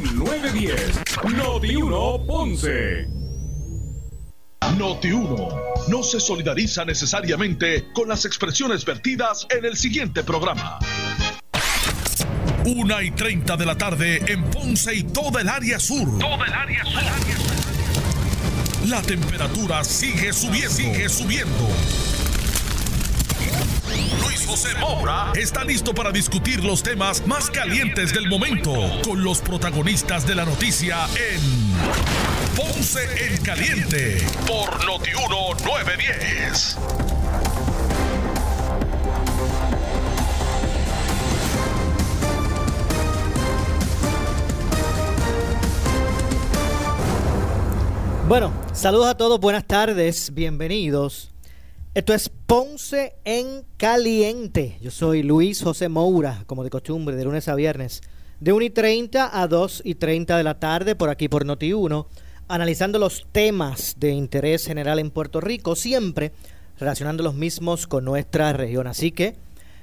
en 910. Noti 1 Ponce. Noti 1 no se solidariza necesariamente con las expresiones vertidas en el siguiente programa. Una y 30 de la tarde en Ponce y toda el área sur. Toda el área sur. La temperatura sigue subiendo. Sigue subiendo. José está listo para discutir los temas más calientes del momento con los protagonistas de la noticia en Ponce en Caliente por Notiuno 910. Bueno, saludos a todos, buenas tardes, bienvenidos. Esto es Ponce en Caliente. Yo soy Luis José Moura, como de costumbre, de lunes a viernes, de 1 y 30 a 2 y 30 de la tarde, por aquí por Noti1, analizando los temas de interés general en Puerto Rico, siempre relacionando los mismos con nuestra región. Así que,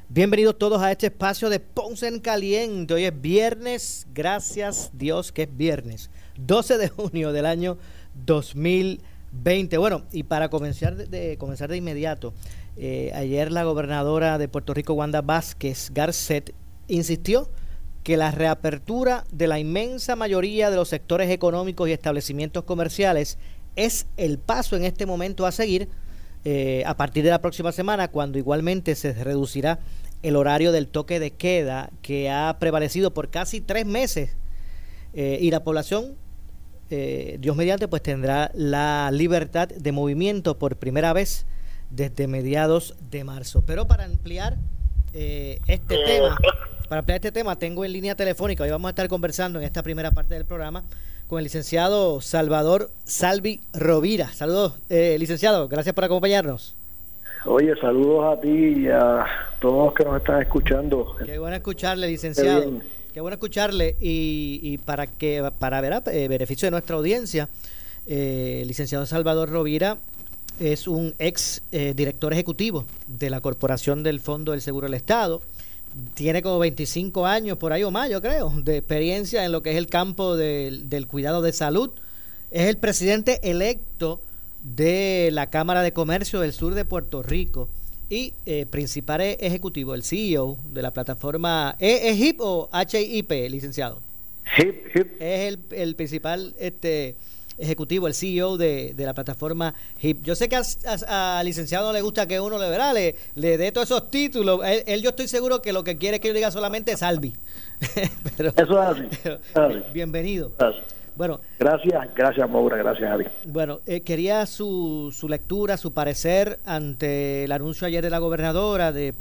bienvenidos todos a este espacio de Ponce en Caliente. Hoy es viernes, gracias Dios que es viernes, 12 de junio del año 2020. Bueno, y para comenzar de, comenzar de inmediato, eh, ayer la gobernadora de Puerto Rico, Wanda Vázquez Garcet, insistió que la reapertura de la inmensa mayoría de los sectores económicos y establecimientos comerciales es el paso en este momento a seguir eh, a partir de la próxima semana, cuando igualmente se reducirá el horario del toque de queda que ha prevalecido por casi tres meses eh, y la población eh, Dios mediante, pues tendrá la libertad de movimiento por primera vez desde mediados de marzo. Pero para ampliar eh, este tema, para ampliar este tema, tengo en línea telefónica, hoy vamos a estar conversando en esta primera parte del programa con el licenciado Salvador Salvi Rovira. Saludos, eh, licenciado, gracias por acompañarnos. Oye, saludos a ti y a todos los que nos están escuchando. Qué bueno escucharle, licenciado. Qué bueno escucharle y, para que para ver eh, beneficio de nuestra audiencia, eh, el licenciado Salvador Rovira es un ex eh, director ejecutivo de la Corporación del Fondo del Seguro del Estado. Tiene como 25 años, por ahí o más, yo creo, de experiencia en lo que es el campo del cuidado de salud. Es el presidente electo de la Cámara de Comercio del Sur de Puerto Rico y eh, principal ejecutivo, el CEO de la plataforma, ¿es, HIP o HIP, licenciado? HIP, HIP. Es el, el principal este ejecutivo, el CEO de, de la plataforma HIP. Yo sé que al licenciado no le gusta que uno le, verá, le, le dé todos esos títulos. Él, yo estoy seguro que lo que quiere es que yo diga solamente Salvi. pero, Eso es así. Bienvenido. Bueno, gracias, gracias Maura, gracias Javi. Bueno, eh, quería su, su lectura, su parecer ante el anuncio ayer de la gobernadora de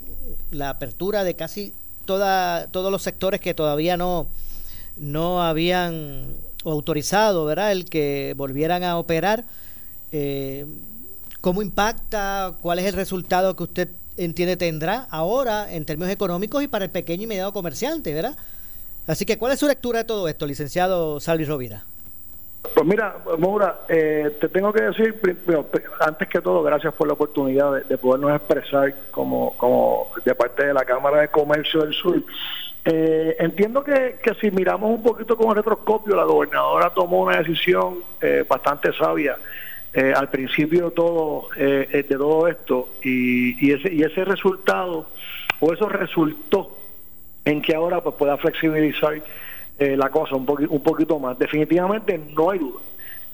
la apertura de casi toda, todos los sectores que todavía no, no habían autorizado, ¿verdad? El que volvieran a operar. Eh, ¿Cómo impacta? ¿Cuál es el resultado que usted entiende tendrá ahora en términos económicos y para el pequeño y mediano comerciante, ¿verdad? Así que, ¿cuál es su lectura de todo esto, licenciado Salvi Rovira? Pues mira, Moura, eh, te tengo que decir, antes que todo, gracias por la oportunidad de, podernos expresar como, como de parte de la Cámara de Comercio del Sur. Eh, entiendo que, que, si miramos un poquito con el retroscopio, la gobernadora tomó una decisión eh, bastante sabia al principio todo, de todo esto y, y, ese, y ese resultado, o eso resultó en que ahora pues pueda flexibilizar eh, la cosa un, un poquito más. Definitivamente no hay duda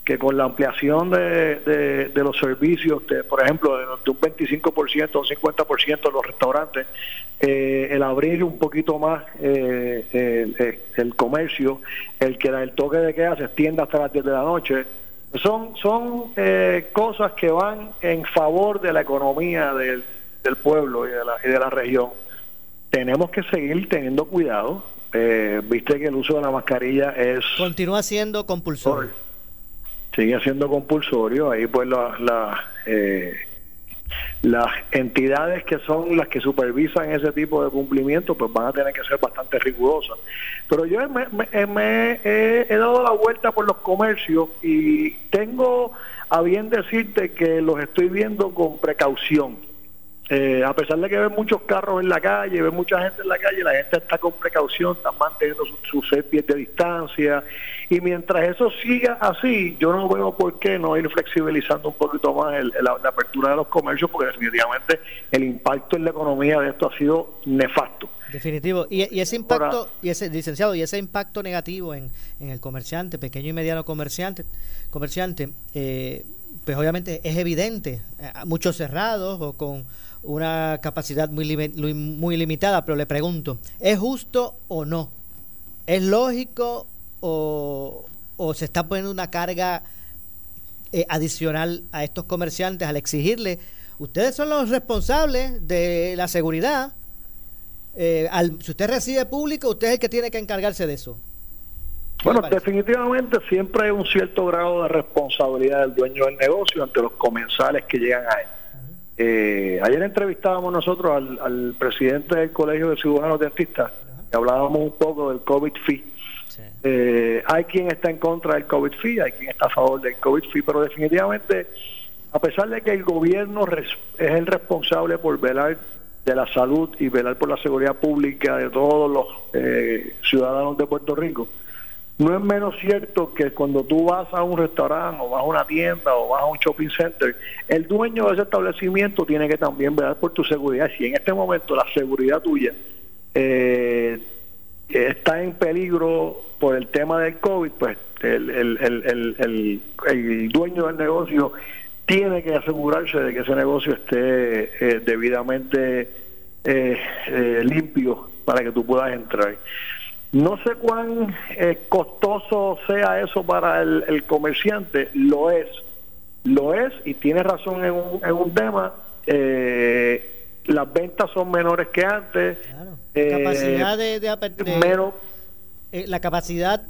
que con la ampliación de, los servicios, de, por ejemplo, de, un 25% o un 50% de los restaurantes, eh, el abrir un poquito más eh, el comercio, el que el toque de queda se extienda hasta las 10 de la noche, son, son cosas que van en favor de la economía del, del pueblo y de la, y de la región tenemos que seguir teniendo cuidado. Eh, viste que el uso de la mascarilla es... Continúa siendo compulsorio. Sigue siendo compulsorio. Ahí pues la, eh, las entidades que son las que supervisan ese tipo de cumplimiento pues van a tener que ser bastante rigurosas. Pero yo me, me, he, he dado la vuelta por los comercios y tengo a bien decirte que los estoy viendo con precaución eh, a pesar de que ven muchos carros en la calle, ven mucha gente en la calle, la gente está con precaución, está manteniendo sus su pies de distancia. Y mientras eso siga así, yo no veo por qué no ir flexibilizando un poquito más la, apertura de los comercios, porque definitivamente el impacto en la economía de esto ha sido nefasto. Definitivo. Y, ese impacto, y ese licenciado, y ese impacto negativo en, en el comerciante, pequeño y mediano comerciante, comerciante eh, pues obviamente es evidente, eh, muchos cerrados o con una capacidad muy, muy limitada, pero le pregunto, ¿es justo o no? ¿Es lógico o, se está poniendo una carga eh, adicional a estos comerciantes al exigirle, ustedes son los responsables de la seguridad? Eh, al, si usted recibe público, usted es el que tiene que encargarse de eso. Bueno, definitivamente siempre hay un cierto grado de responsabilidad del dueño del negocio ante los comensales que llegan a él. Eh, ayer entrevistábamos nosotros al, presidente del Colegio de Ciudadanos Dentistas y hablábamos un poco del COVID fee. Eh, hay quien está en contra del COVID fee, hay quien está a favor del COVID fee, pero definitivamente, a pesar de que el gobierno es el responsable por velar de la salud y velar por la seguridad pública de todos los eh, ciudadanos de Puerto Rico, no es menos cierto que cuando tú vas a un restaurante o vas a una tienda o vas a un shopping center, el dueño de ese establecimiento tiene que también velar por tu seguridad. Si en este momento la seguridad tuya eh, está en peligro por el tema del COVID, pues el, el, dueño del negocio tiene que asegurarse de que ese negocio esté eh, debidamente eh, limpio para que tú puedas entrar. No sé cuán eh, costoso sea eso para el, comerciante, lo es, lo es y tiene razón en un, en un tema. Eh, las ventas son menores que antes. Claro. capacidad de, de, la capacidad,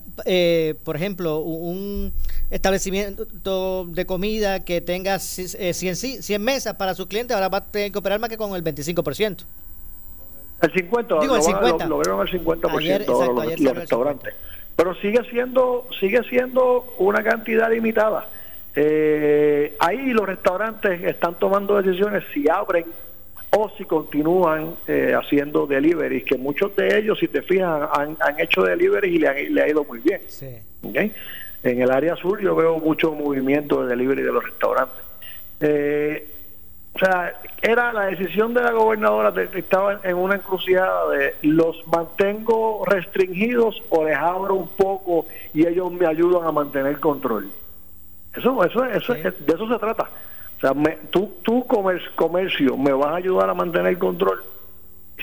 por ejemplo, un establecimiento de comida que tenga 100, 100 mesas para sus clientes, ahora va a tener que operar más que con el 25%. El 50, Digo, el 50. Lo, lograron el 50% ayer, los, restaurantes. Pero sigue siendo, sigue siendo una cantidad limitada. Eh, ahí los restaurantes están tomando decisiones si abren o si continúan eh, haciendo deliveries, que muchos de ellos, si te fijas, han, han hecho deliveries y le, le, ha ido muy bien. Sí. En el área sur yo veo mucho movimiento de delivery de los restaurantes. Eh, o sea, era la decisión de la gobernadora, estaba en una encrucijada de los mantengo restringidos o les abro un poco y ellos me ayudan a mantener control. Eso, eso, eso, de eso se trata. O sea, tú, tú comercio, me vas a ayudar a mantener control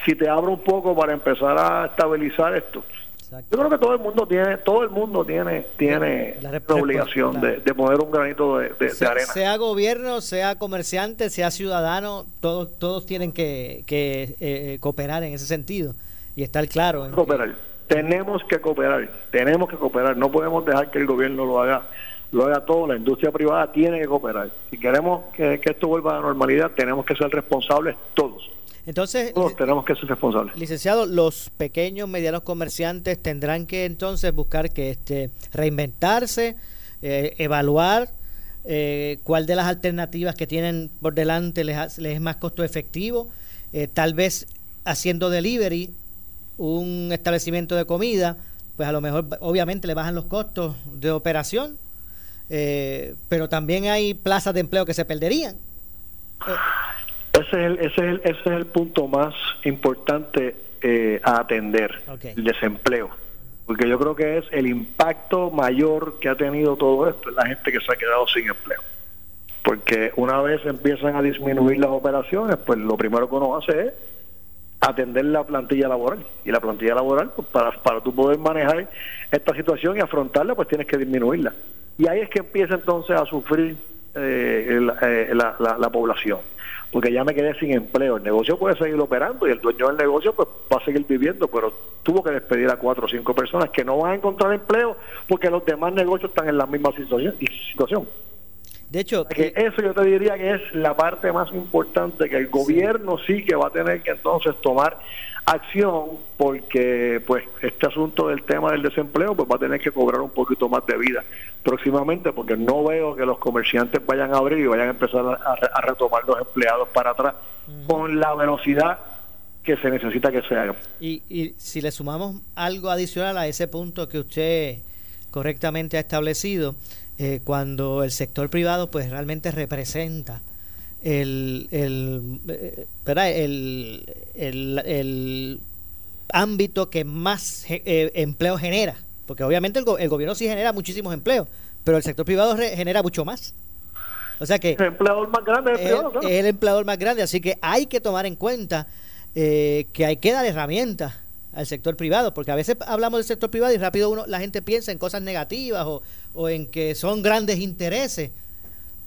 si te abro un poco para empezar a estabilizar esto. Yo creo que todo el mundo tiene, todo el mundo tiene, tiene la, obligación de, poner un granito de, arena. Sea gobierno, sea comerciante, sea ciudadano, todos, todos tienen que, que eh, cooperar en ese sentido y estar claro. cooperar. Tenemos que cooperar, tenemos que cooperar. No podemos dejar que el gobierno lo haga, lo haga todo. La industria privada tiene que cooperar. Si queremos que, que esto vuelva a la normalidad, tenemos que ser responsables todos. Entonces, todos tenemos que ser responsables. Licenciado, los pequeños, medianos comerciantes tendrán que entonces buscar que este reinventarse, eh, evaluar eh, cuál de las alternativas que tienen por delante les, es más costo efectivo, eh, tal vez haciendo delivery un establecimiento de comida, pues a lo mejor obviamente le bajan los costos de operación, pero también hay plazas de empleo que se perderían. Ese es el, ese es el, ese es el punto más importante eh, a atender, el desempleo. Porque yo creo que es el impacto mayor que ha tenido todo esto, la gente que se ha quedado sin empleo. Porque una vez empiezan a disminuir las operaciones, pues lo primero que uno hace es atender la plantilla laboral. Y la plantilla laboral, pues para, para tú poder manejar esta situación y afrontarla, pues tienes que disminuirla. Y ahí es que empieza entonces a sufrir eh, eh, la, la población porque ya me quedé sin empleo. El negocio puede seguir operando y el dueño del negocio pues va a seguir viviendo, pero tuvo que despedir a cuatro o cinco personas que no van a encontrar empleo porque los demás negocios están en la misma situación. De hecho, que eso yo te diría que es la parte más importante que el gobierno sí que va a tener que entonces tomar acción porque pues este asunto del tema del desempleo pues va a tener que cobrar un poquito más de vida próximamente porque no veo que los comerciantes vayan a abrir y vayan a empezar a, retomar los empleados para atrás con la velocidad que se necesita que se haga. Y, y si le sumamos algo adicional a ese punto que usted correctamente ha establecido, eh, cuando el sector privado pues realmente representa el, el, eh, el, el, ámbito que más eh, empleo genera, porque obviamente el, el, gobierno sí genera muchísimos empleos, pero el sector privado genera mucho más. O sea que el empleador más grande es el, empleador más grande, así que hay que tomar en cuenta eh, que hay que dar herramientas al sector privado, porque a veces hablamos del sector privado y rápido uno la gente piensa en cosas negativas o, o en que son grandes intereses,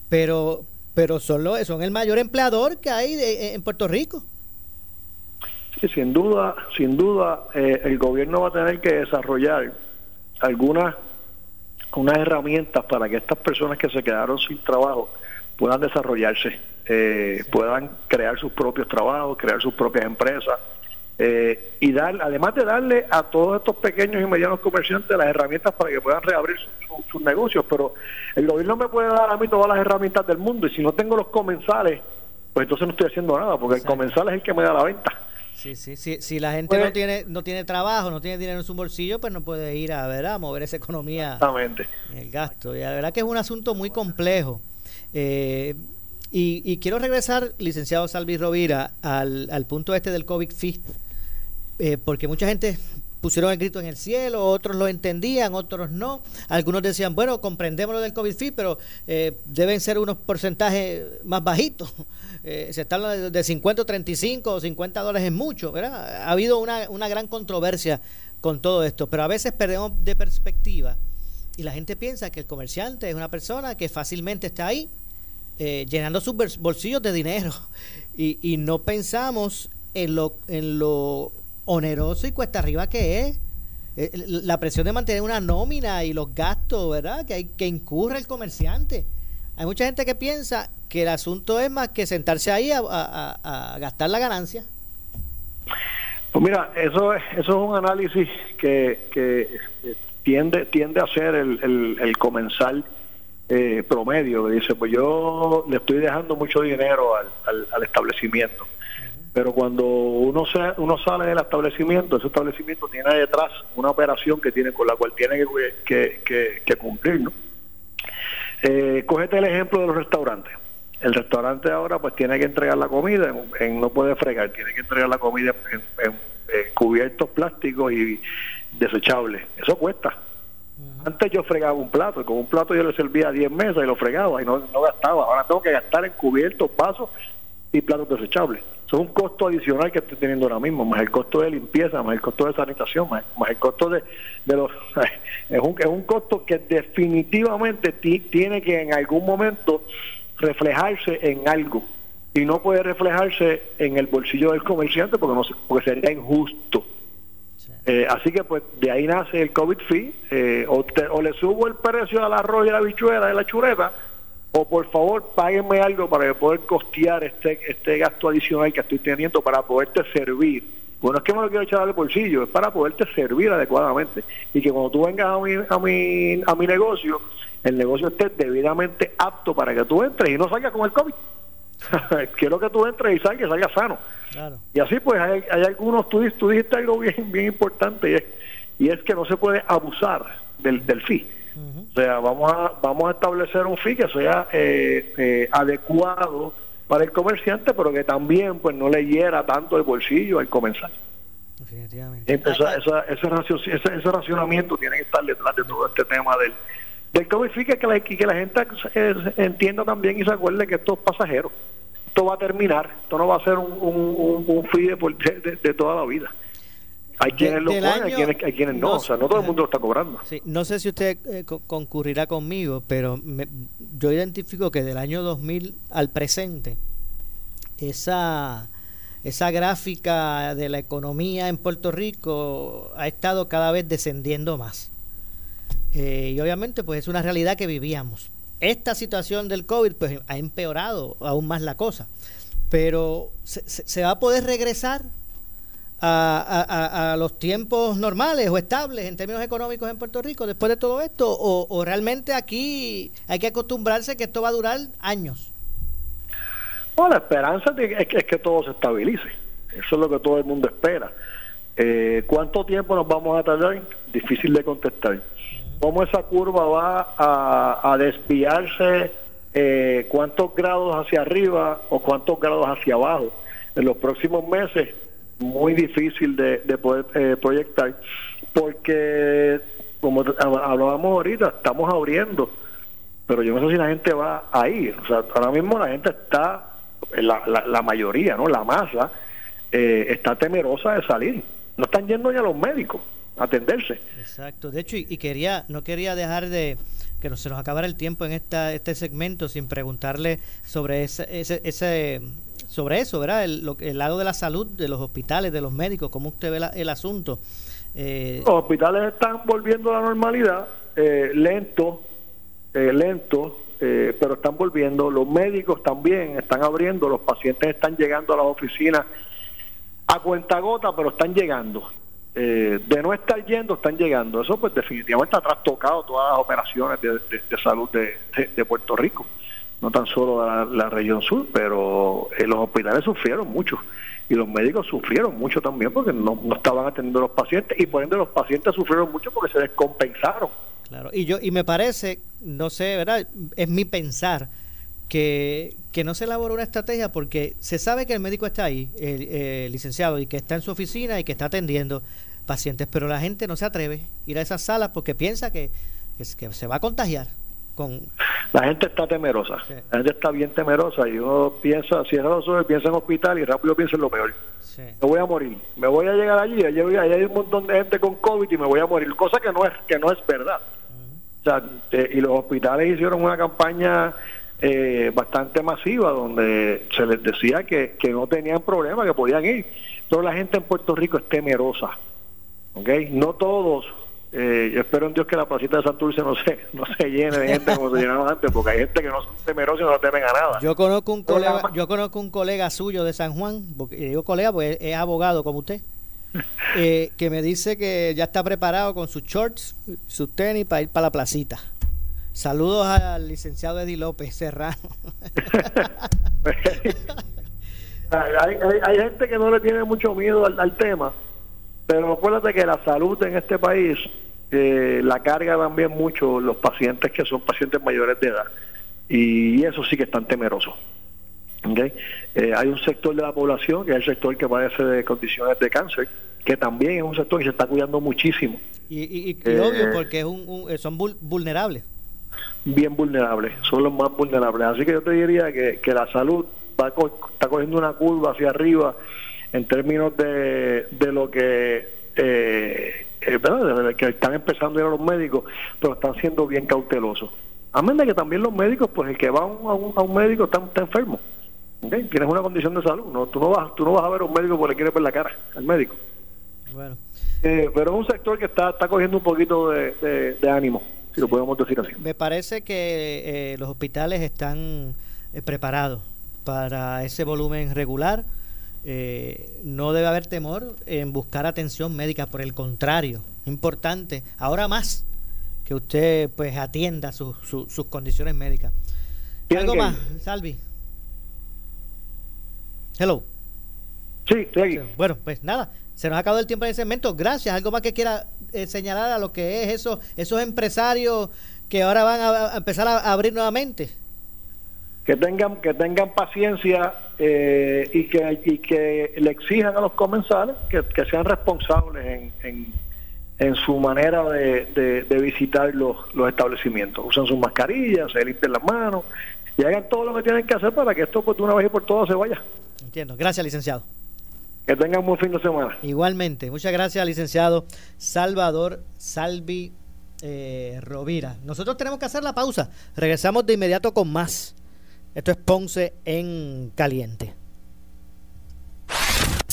pero pero son, son el mayor empleador que hay en Puerto Rico. Sí, sin duda, sin duda, eh, el gobierno va a tener que desarrollar algunas unas herramientas para que estas personas que se quedaron sin trabajo puedan desarrollarse, eh, puedan crear sus propios trabajos, crear sus propias empresas eh, y dar, además de darle a todos estos pequeños y medianos comerciantes las herramientas para que puedan reabrir sus negocios, pero el gobierno me puede dar a mí todas las herramientas del mundo y si no tengo los comensales, pues entonces no estoy haciendo nada, porque el comensal es el que me da la venta. Sí, sí, sí. Si la gente no pues tiene no tiene trabajo, no tiene dinero en su bolsillo, pues no puede ir a, ver, a mover esa economía. Exactamente. El gasto. Y la verdad que es un asunto muy complejo. Eh, y, quiero regresar, licenciado Salvi Rovira, al, al punto este del COVID fee eh, porque mucha gente pusieron el grito en el cielo, otros lo entendían, otros no. Algunos decían, bueno, comprendemos lo del COVID fee, pero eh, deben ser unos porcentajes más bajitos. Eh, se está hablando de 50 o 35 o 50 dólares es mucho, ¿verdad? Ha habido una, una gran controversia con todo esto, pero a veces perdemos de perspectiva y la gente piensa que el comerciante es una persona que fácilmente está ahí llenando sus bolsillos de dinero y, y no pensamos en lo, en lo oneroso y cuesta arriba que es. Eh, la presión de mantener una nómina y los gastos, ¿verdad? Que hay que incurre el comerciante. Hay mucha gente que piensa que el asunto es más que sentarse ahí a, gastar la ganancia. Pues mira, eso es, eso es un análisis que, que tiende, tiende a ser el, el, comensal eh, promedio, que dice, pues yo le estoy dejando mucho dinero al, al establecimiento pero cuando uno se, uno sale del establecimiento, ese establecimiento tiene detrás una operación que tiene con la cual tiene que, que, cumplir, ¿no? Eh, cógete el ejemplo de los restaurantes. El restaurante ahora pues tiene que entregar la comida, en, no puede fregar, tiene que entregar la comida en, cubiertos plásticos y desechables. Eso cuesta. Antes yo fregaba un plato y con un plato yo le servía 10 mesas y lo fregaba y no, no gastaba. Ahora tengo que gastar en cubiertos, vasos y platos desechables. Es un costo adicional que estoy teniendo ahora mismo, más el costo de limpieza, más el costo de sanitación, más, el costo de, los... Es un, es un costo que definitivamente tiene que en algún momento reflejarse en algo. Y no puede reflejarse en el bolsillo del comerciante porque, no, porque sería injusto. Eh, así que pues de ahí nace el COVID fee, eh, o, o le subo el precio al arroz y a la bichuela y la chureta, o por favor páguenme algo para poder costear este este gasto adicional que estoy teniendo para poderte servir. Bueno, es que me lo quiero echar al bolsillo, es para poderte servir adecuadamente y que cuando tú vengas a mi, a mi, a mi negocio, el negocio esté debidamente apto para que tú entres y no salgas con el COVID. quiero que tú entres y salgas, salgas sano. Y así pues hay, hay algunos, tú, tú, dijiste algo bien, bien importante y es, y es que no se puede abusar del, del fee o sea, vamos a, vamos a establecer un fee que sea eh, eh, adecuado para el comerciante, pero que también pues no le hiera tanto el bolsillo al comensal. Definitivamente. Entonces, ese, racionamiento tiene que estar detrás de todo este tema del, del COVID fee, que la, que la gente eh, entienda también y se acuerde que esto es pasajero. Esto va a terminar, esto no va a ser un, un, un, fee de toda la vida. Hay quienes lo hay quienes, no, o sea, no todo el mundo lo está cobrando. no sé si usted eh, concurrirá conmigo, pero yo identifico que del año 2000 al presente, esa, esa gráfica de la economía en Puerto Rico ha estado cada vez descendiendo más. Eh, y obviamente pues es una realidad que vivíamos. Esta situación del COVID pues ha empeorado aún más la cosa. Pero se, se va a poder regresar a, los tiempos normales o estables en términos económicos en Puerto Rico después de todo esto? ¿O, realmente aquí hay que acostumbrarse que esto va a durar años? la esperanza es que, todo se estabilice. Eso es lo que todo el mundo espera. Eh, ¿Cuánto tiempo nos vamos a tardar? Difícil de contestar. ¿Cómo esa curva va a, desviarse? Eh, ¿Cuántos grados hacia arriba o cuántos grados hacia abajo? En los próximos meses, muy difícil de, poder eh, proyectar, porque como hablábamos ahorita, estamos abriendo, pero yo no sé si la gente va a ir. O sea, ahora mismo la gente está, la, la, mayoría, ¿no? La masa eh, está temerosa de salir. No están yendo ni a los médicos a atenderse. Exacto. De hecho, y, quería, no quería dejar de que no se nos acabara el tiempo en esta, este segmento sin preguntarle sobre ese, ese, sobre eso, ¿verdad? El, el, lado de la salud, de los hospitales, de los médicos, cómo usted ve el asunto. Eh, los hospitales están volviendo a la normalidad, eh, lento, eh, lento, pero están volviendo. Los médicos también están abriendo, los pacientes están llegando a las oficinas a cuenta gota, pero están llegando. Eh, de no estar yendo, están llegando. Eso pues definitivamente ha trastocado todas las operaciones de, salud de, Puerto Rico, no tan solo la, región sur, pero eh, los hospitales sufrieron mucho y los médicos sufrieron mucho también porque no, no estaban atendiendo a los pacientes y por ende los pacientes sufrieron mucho porque se descompensaron. Claro, y yo y me parece, no sé, ¿verdad? Es mi pensar que, que no se elaboró una estrategia porque se sabe que el médico está ahí, el, licenciado, y que está en su oficina y que está atendiendo pacientes, pero la gente no se atreve a ir a esas salas porque piensa que, que, se va a contagiar. Con... La gente está temerosa, la gente está bien temerosa y uno piensa, cierra los ojos, piensa en hospital y rápido piensa en lo peor. Me voy a morir, me voy a llegar allí, allí, hay un montón de gente con COVID y me voy a morir, cosa que no es, que no es verdad. o sea, y los hospitales hicieron una campaña eh, bastante masiva donde se les decía que, no tenían problema, que podían ir. Pero la gente en Puerto Rico es temerosa. ¿okay? No todos. Eh, yo espero en Dios que la placita de Santurce no se, no se llene de gente como se llenaba antes, porque hay gente que no son temerosos y no temen a nada. Yo conozco un colega, yo conozco un colega suyo de San Juan, porque digo colega, pues es abogado como usted. Eh, que me dice que ya está preparado con sus shorts, sus tenis para ir para la placita. Saludos al licenciado Eddie López Serrano. hay, gente que no le tiene mucho miedo al, tema, pero acuérdate que la salud en este país eh, la carga también mucho los pacientes que son pacientes mayores de edad. Y eso sí que están temerosos. Eh, hay un sector de la población, que es el sector que padece de condiciones de cáncer, que también es un sector que se está cuidando muchísimo. Y, obvio, eh, porque es un, son vulnerables bien vulnerables, son los más vulnerables. Así que yo te diría que, que la salud va está cogiendo una curva hacia arriba en términos de, de lo que eh, eh que están empezando a ir a los médicos, pero están siendo bien cautelosos. Amén de que también los médicos, pues el que va a un, a un, médico está, enfermo. Tienes una condición de salud. No, tú, no vas, tú no vas a ver a un médico porque le quieres ver la cara al médico. Bueno. Eh, pero es un sector que está, está cogiendo un poquito de ánimo si lo podemos decir así. Me parece que eh, los hospitales están eh, preparados para ese volumen regular. Eh, no debe haber temor en buscar atención médica, por el contrario, importante, ahora más que usted pues atienda sus condiciones médicas. ¿Algo más, Salvi? Hello. Sí, estoy aquí. Bueno, pues nada, se nos ha acabado el tiempo en ese segmento. Gracias. ¿Algo más que quiera eh, señalar a lo que es eso, esos empresarios que ahora van a, empezar a, abrir nuevamente? Que tengan, que tengan paciencia eh, y, que, y que le exijan a los comensales que, sean responsables en, en, su manera de, de, visitar los, los establecimientos. Usan sus mascarillas, se limpian las manos y hagan todo lo que tienen que hacer para que esto por una vez y por todas se vaya. Entiendo. Gracias, licenciado. Que tengan un buen fin de semana. Igualmente. Muchas gracias, licenciado Salvador Salvi eh, Rovira. Nosotros tenemos que hacer la pausa. Regresamos de inmediato con más. Esto es Ponce en Caliente.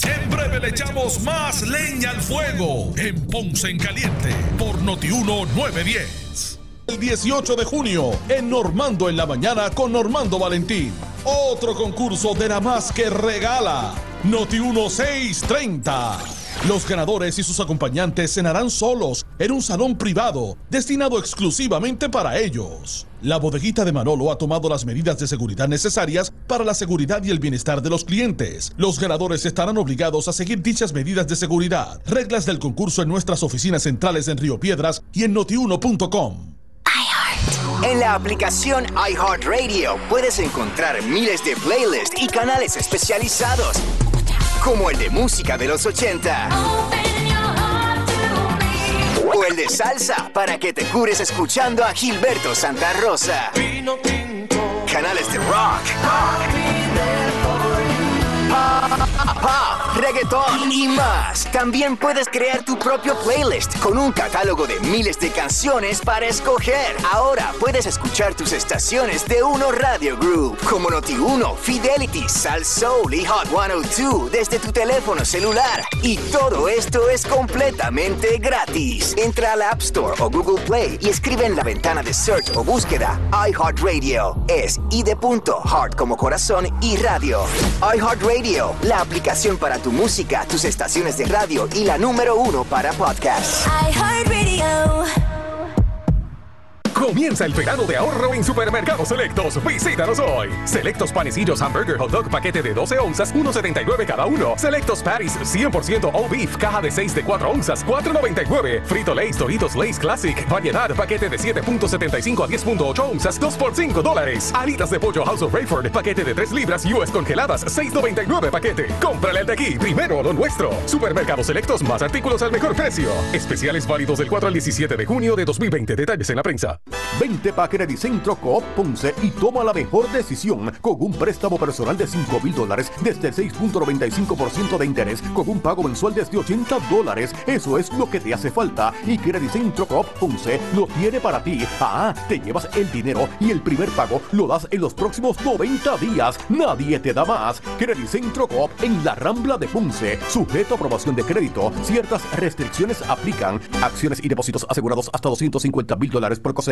En breve le echamos más leña al fuego en Ponce en Caliente por Notiuno 910. El 18 de junio en Normando en la mañana con Normando Valentín. Otro concurso de nada más que regala. Noti 1630 Los ganadores y sus acompañantes cenarán solos en un salón privado destinado exclusivamente para ellos. La bodeguita de Manolo ha tomado las medidas de seguridad necesarias para la seguridad y el bienestar de los clientes. Los ganadores estarán obligados a seguir dichas medidas de seguridad. Reglas del concurso en nuestras oficinas centrales en Río Piedras y en notiuno.com. En la aplicación iHeartRadio puedes encontrar miles de playlists y canales especializados, como el de música de los 80 o el de salsa para que te cures escuchando a Gilberto Santa Rosa. Canales de rock. Pop, reggaetón y más. También puedes crear tu propio playlist con un catálogo de miles de canciones para escoger. Ahora puedes escuchar tus estaciones de Uno Radio Group, como Noti1, Fidelity, Sal Soul y Hot 102 desde tu teléfono celular. Y todo esto es completamente gratis. Entra a la App Store o Google Play y escribe en la ventana de search o búsqueda iHeartRadio. Es I de punto, Heart como corazón y radio. iHeartRadio, la aplicación para tu música, tus estaciones de radio y la número uno para podcasts. Comienza el verano de ahorro en Supermercados Selectos. Visítanos hoy. Selectos panecillos hamburger hot dog paquete de 12 onzas, 1.79 cada uno. Selectos patties 100% all beef, caja de 6 de 4 onzas, 4.99. Frito Lays Doritos Lays Classic, variedad paquete de 7.75 a 10.8 onzas, 2 por 5 dólares. Alitas de pollo House of Rayford, paquete de 3 libras US congeladas, 6.99 paquete. Cómprale el de aquí, primero lo nuestro. Supermercados Selectos, más artículos al mejor precio. Especiales válidos del 4 al 17 de junio de 2020. Detalles en la prensa. Vente pa' Centro Coop Ponce y toma la mejor decisión con un préstamo personal de 5 mil dólares desde 6.95% de interés con un pago mensual desde 80 dólares. Eso es lo que te hace falta y Centro Coop Ponce lo tiene para ti. Ah, te llevas el dinero y el primer pago lo das en los próximos 90 días. Nadie te da más. Centro Coop en la Rambla de Ponce. Sujeto a aprobación de crédito. Ciertas restricciones aplican. Acciones y depósitos asegurados hasta 250 mil dólares por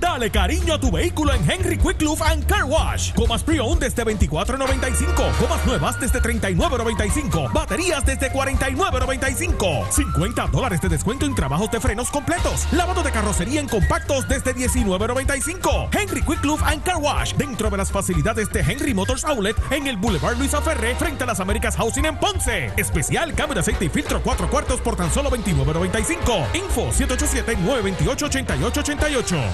Dale cariño a tu vehículo en Henry Quick Lube and Car Wash. Comas pre-owned desde 24.95. Comas nuevas desde 39.95. Baterías desde 49.95. 50 dólares de descuento en trabajos de frenos completos. Lavado de carrocería en compactos desde 19.95. Henry Quick Lube and Car Wash. Dentro de las facilidades de Henry Motors Outlet en el Boulevard Luisa Ferré frente a las Américas Housing en Ponce. Especial cambio de aceite y filtro 4 cuartos por tan solo 29.95. Info 787 928 8888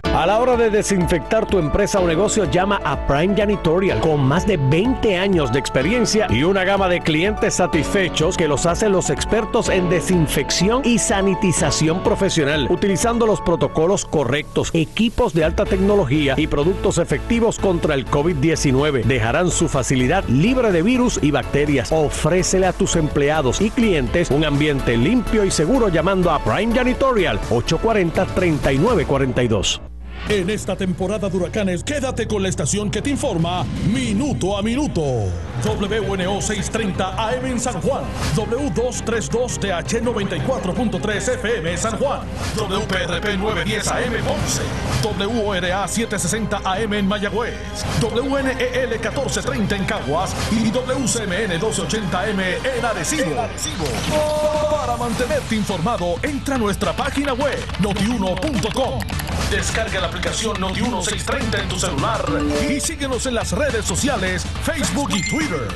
a la hora de desinfectar tu empresa o negocio, llama a Prime Janitorial con más de 20 años de experiencia y una gama de clientes satisfechos que los hacen los expertos en desinfección y sanitización profesional, utilizando los protocolos correctos, equipos de alta tecnología y productos efectivos contra el COVID-19. Dejarán su facilidad libre de virus y bacterias. Ofrécele a tus empleados y clientes un ambiente limpio y seguro llamando a Prime Janitorial 840 3942. En esta temporada de huracanes, quédate con la estación que te informa minuto a minuto. WNO 630 AM en San Juan, W232TH 94.3 FM San Juan, WPRP 910 AM Ponce, WORA 760 AM en Mayagüez, WNEL 1430 en Caguas y WCMN 1280 AM en Arecibo. Para mantenerte informado, entra a nuestra página web notiuno.com. Descarga la aplicación Noti1630 en tu celular y síguenos en las redes sociales, Facebook y Twitter.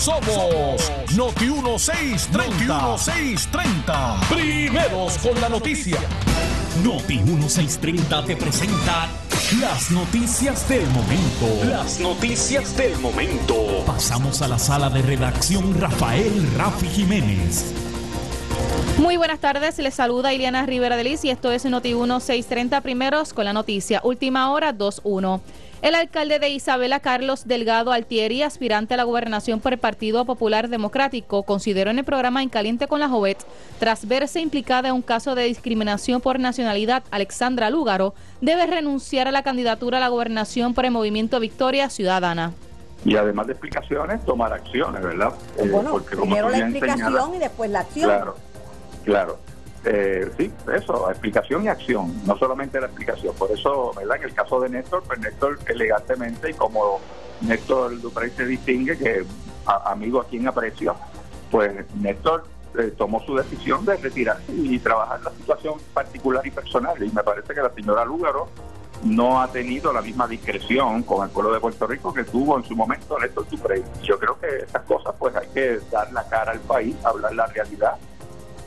Somos Noti1630. Noti1630. Primeros con la noticia. Noti1630 te presenta las noticias del momento. Las noticias del momento. Pasamos a la sala de redacción Rafael Rafi Jiménez. Muy buenas tardes, les saluda Iliana Rivera de Liz y esto es Noti1 630 primeros con la noticia. Última hora 2-1. El alcalde de Isabela, Carlos Delgado Altieri, aspirante a la gobernación por el Partido Popular Democrático, consideró en el programa En Caliente con la Jovet, tras verse implicada en un caso de discriminación por nacionalidad, Alexandra Lúgaro debe renunciar a la candidatura a la gobernación por el movimiento Victoria Ciudadana y además de explicaciones, tomar acciones, ¿verdad? Eh, bueno, primero la explicación y después la acción. Claro, claro. Eh, sí, eso, explicación y acción, no solamente la explicación. Por eso, ¿verdad? En el caso de Néstor, pues Néstor elegantemente y como Néstor Duprey se distingue, que amigo a quien aprecio, pues Néstor eh, tomó su decisión de retirarse y trabajar la situación particular y personal. Y me parece que la señora Lúgaro no ha tenido la misma discreción con el pueblo de Puerto Rico que tuvo en su momento Néstor Duprey. Yo creo que estas cosas pues hay que dar la cara al país, hablar la realidad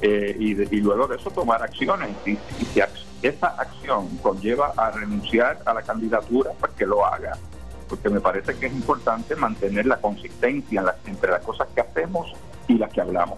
eh, y, luego de eso tomar acciones. Y, si esa acción conlleva a renunciar a la candidatura, pues que lo haga. Porque me parece que es importante mantener la consistencia entre las cosas que hacemos y las que hablamos.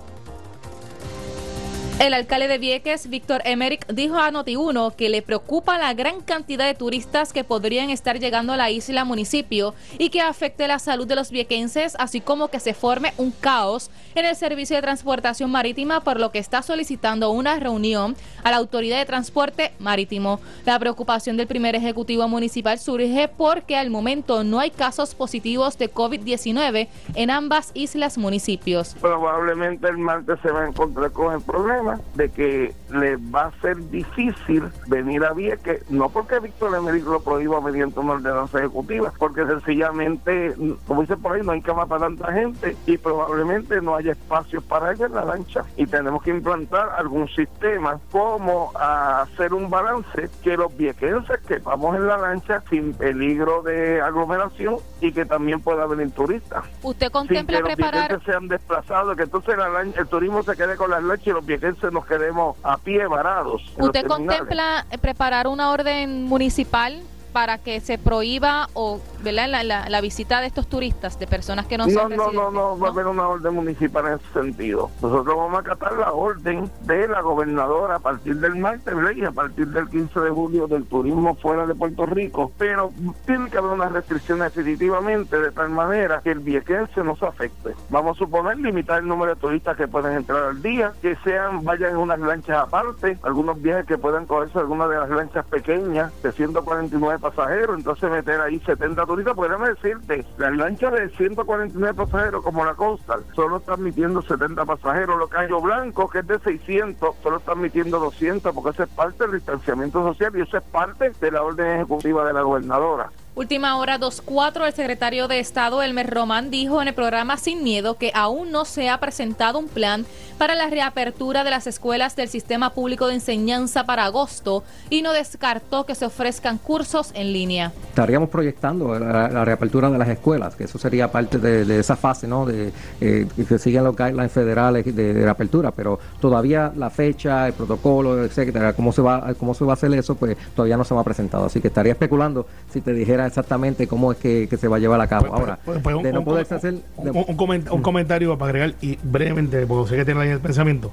El alcalde de Vieques, Víctor Emerick, dijo a Noti1 que le preocupa la gran cantidad de turistas que podrían estar llegando a la isla municipio y que afecte la salud de los viequenses, así como que se forme un caos en el servicio de transportación marítima, por lo que está solicitando una reunión a la Autoridad de Transporte Marítimo. La preocupación del primer ejecutivo municipal surge porque al momento no hay casos positivos de COVID-19 en ambas islas municipios. Probablemente el martes se va a encontrar con el problema de que le va a ser difícil venir a Vieques, no porque Víctor Emerick lo prohíba mediante una ordenanza ejecutiva, porque sencillamente, como dice por ahí, no hay cama para tanta gente y probablemente no haya espacio para ella en la lancha y tenemos que implantar algún sistema como hacer un balance que los viequenses que vamos en la lancha sin peligro de aglomeración y que también pueda venir turistas. ¿Usted contempla sin que preparar? Los sean desplazados, que entonces el turismo se quede con las lanchas y los viequenses nos quedemos a pie varados. ¿Usted contempla preparar una orden municipal para que se prohíba o La, la, visita de estos turistas, de personas que no, no No, no, no, va a haber una orden municipal en ese sentido. Nosotros vamos a acatar la orden de la gobernadora a partir del martes y a partir del 15 de julio del turismo fuera de Puerto Rico, pero tiene que haber una restricción definitivamente de tal manera que el viequense no se afecte. Vamos a suponer limitar el número de turistas que pueden entrar al día, que sean, vayan en unas lanchas aparte, algunos viajes que puedan cogerse algunas de las lanchas pequeñas de 149 pasajeros, entonces meter ahí 70 turistas, podríamos decirte, la lancha de 149 pasajeros como la Coastal, solo está admitiendo 70 pasajeros, los Cayo Blanco, que es de 600, solo está admitiendo 200, porque eso es parte del distanciamiento social y eso es parte de la orden ejecutiva de la gobernadora. Última hora 2.4, el secretario de Estado Elmer Román dijo en el programa Sin Miedo que aún no se ha presentado un plan para la reapertura de las escuelas del sistema público de enseñanza para agosto y no descartó que se ofrezcan cursos en línea. Estaríamos proyectando la, reapertura de las escuelas, que eso sería parte de, esa fase, ¿no? De eh, que siguen los guidelines federales de, reapertura, pero todavía la fecha, el protocolo, etcétera, cómo se va, cómo se va a hacer eso, pues todavía no se me ha presentado. Así que estaría especulando si te dijera exactamente cómo es que, se va a llevar a cabo. Pues, Ahora, pues, pues, de no poderse hacer... Un, comentario para agregar, y brevemente, porque sé que tiene el pensamiento.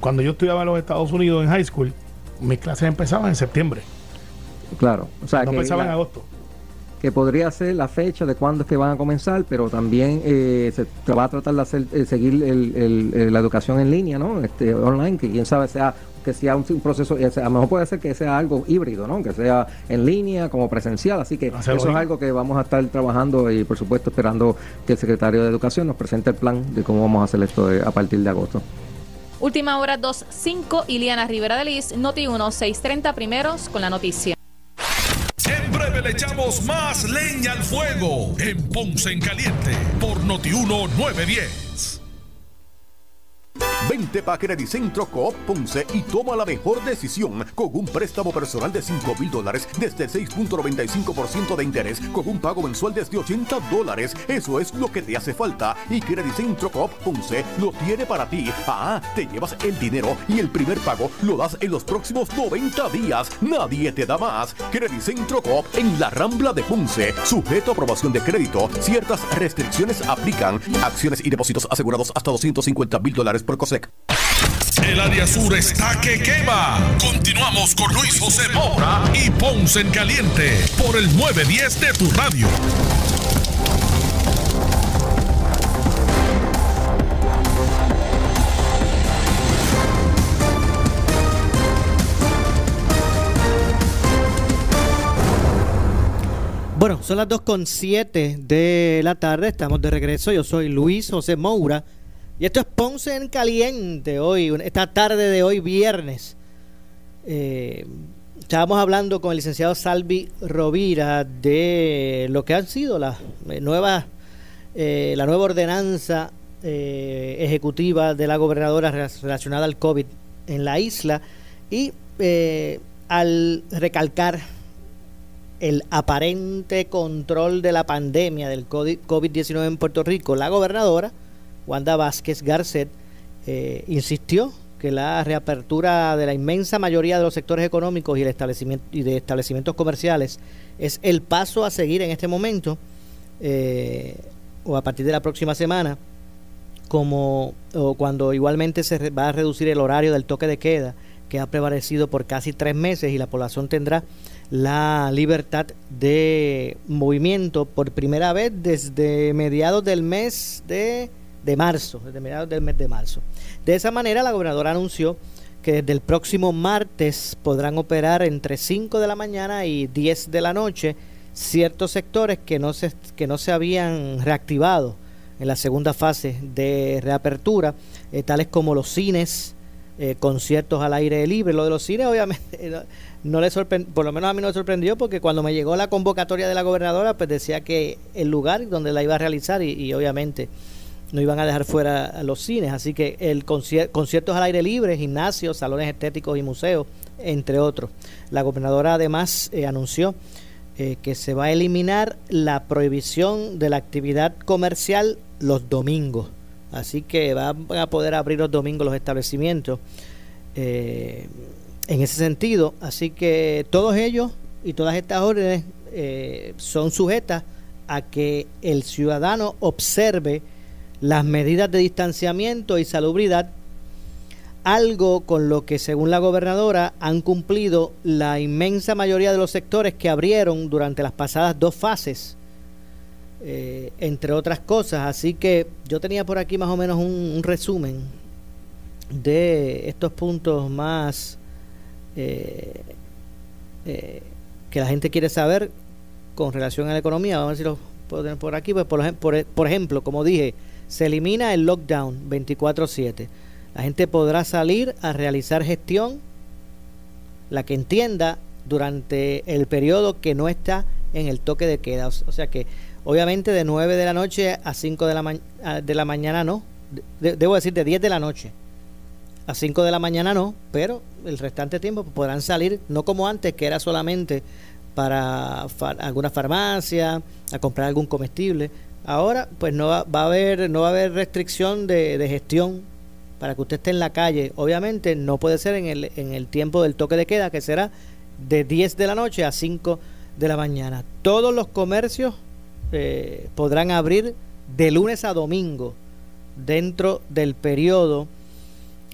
Cuando yo estudiaba en los Estados Unidos en high school, mis clases empezaban en septiembre. Claro, o sea, no empezaban en agosto que podría ser la fecha de cuándo es que van a comenzar, pero también eh, se va a tratar de hacer, eh, seguir la educación en línea, ¿no? Este, online, que quién sabe sea que sea un, proceso, a lo mejor puede ser que sea algo híbrido, ¿no? Que sea en línea, como presencial, así que eso es algo que vamos a estar trabajando y por supuesto esperando que el secretario de Educación nos presente el plan de cómo vamos a hacer esto a partir de agosto. Última hora 2.5, Iliana Rivera de Liz, Noti 1, 6.30 primeros con la noticia. En breve le echamos más leña al fuego en Ponce en Caliente por Noti 1, 910. Vente pa' Centro Coop Ponce y toma la mejor decisión con un préstamo personal de 5 mil dólares desde 6.95% de interés con un pago mensual desde 80 dólares. Eso es lo que te hace falta y Centro Coop Ponce lo tiene para ti. Ah, te llevas el dinero y el primer pago lo das en los próximos 90 días. Nadie te da más. Centro Coop en la Rambla de Ponce. Sujeto a aprobación de crédito. Ciertas restricciones aplican. Acciones y depósitos asegurados hasta 250 mil dólares por COSEC. El área sur está que quema. Continuamos con Luis José Moura y Ponce en Caliente por el 910 de tu radio. Bueno, son las 2.7 de la tarde, estamos de regreso. Yo soy Luis José Moura y esto es Ponce en Caliente hoy, esta tarde de hoy, viernes. Eh, estábamos hablando con el licenciado Salvi Rovira de lo que han sido las eh, nuevas, eh, la nueva ordenanza ejecutiva de la gobernadora relacionada al COVID en la isla y al recalcar el aparente control de la pandemia del COVID-19 en Puerto Rico, la gobernadora Wanda Vázquez Garcet eh, insistió que la reapertura de la inmensa mayoría de los sectores económicos y, el establecimiento, y de establecimientos comerciales es el paso a seguir en este momento eh, o a partir de la próxima semana, como o cuando igualmente se va a reducir el horario del toque de queda que ha prevalecido por casi tres meses y la población tendrá la libertad de movimiento por primera vez desde mediados del mes de, marzo, desde mediados del mes de marzo. De esa manera, la gobernadora anunció que desde el próximo martes podrán operar entre 5 de la mañana y 10 de la noche ciertos sectores que no se, que no se habían reactivado en la segunda fase de reapertura, eh, tales como los cines, eh, conciertos al aire libre. Lo de los cines, obviamente, no, le sorprendió, por lo menos a mí no me sorprendió, porque cuando me llegó la convocatoria de la gobernadora, pues decía que el lugar donde la iba a realizar, y, obviamente no iban a dejar fuera los cines. Así que el conciertos al aire libre, gimnasios, salones estéticos y museos, entre otros. La gobernadora además eh, anunció eh, que se va a eliminar la prohibición de la actividad comercial los domingos. Así que van a poder abrir los domingos los establecimientos eh, en ese sentido. Así que todos ellos y todas estas órdenes son sujetas a que el ciudadano observe las medidas de distanciamiento y salubridad, algo con lo que según la gobernadora han cumplido la inmensa mayoría de los sectores que abrieron durante las pasadas dos fases eh, entre otras cosas. Así que yo tenía por aquí más o menos un, resumen de estos puntos más eh, eh, que la gente quiere saber con relación a la economía. Vamos a ver si lo puedo tener por aquí. Pues por, por, por ejemplo, como dije, se elimina el lockdown 24/7. La gente podrá salir a realizar gestión, la que entienda, durante el periodo que no está en el toque de queda. O sea que Obviamente de 9 de la noche a 5 de la, de la mañana no. debo decir de 10 de la noche a 5 de la mañana no, pero el restante tiempo podrán salir, no como antes, que era solamente para alguna farmacia, a comprar algún comestible. Ahora, pues no va, a haber no va a haber restricción de, de, gestión para que usted esté en la calle. Obviamente no puede ser en el, en el tiempo del toque de queda, que será de 10 de la noche a 5 de la mañana. Todos los comercios eh, podrán abrir de lunes a domingo dentro del periodo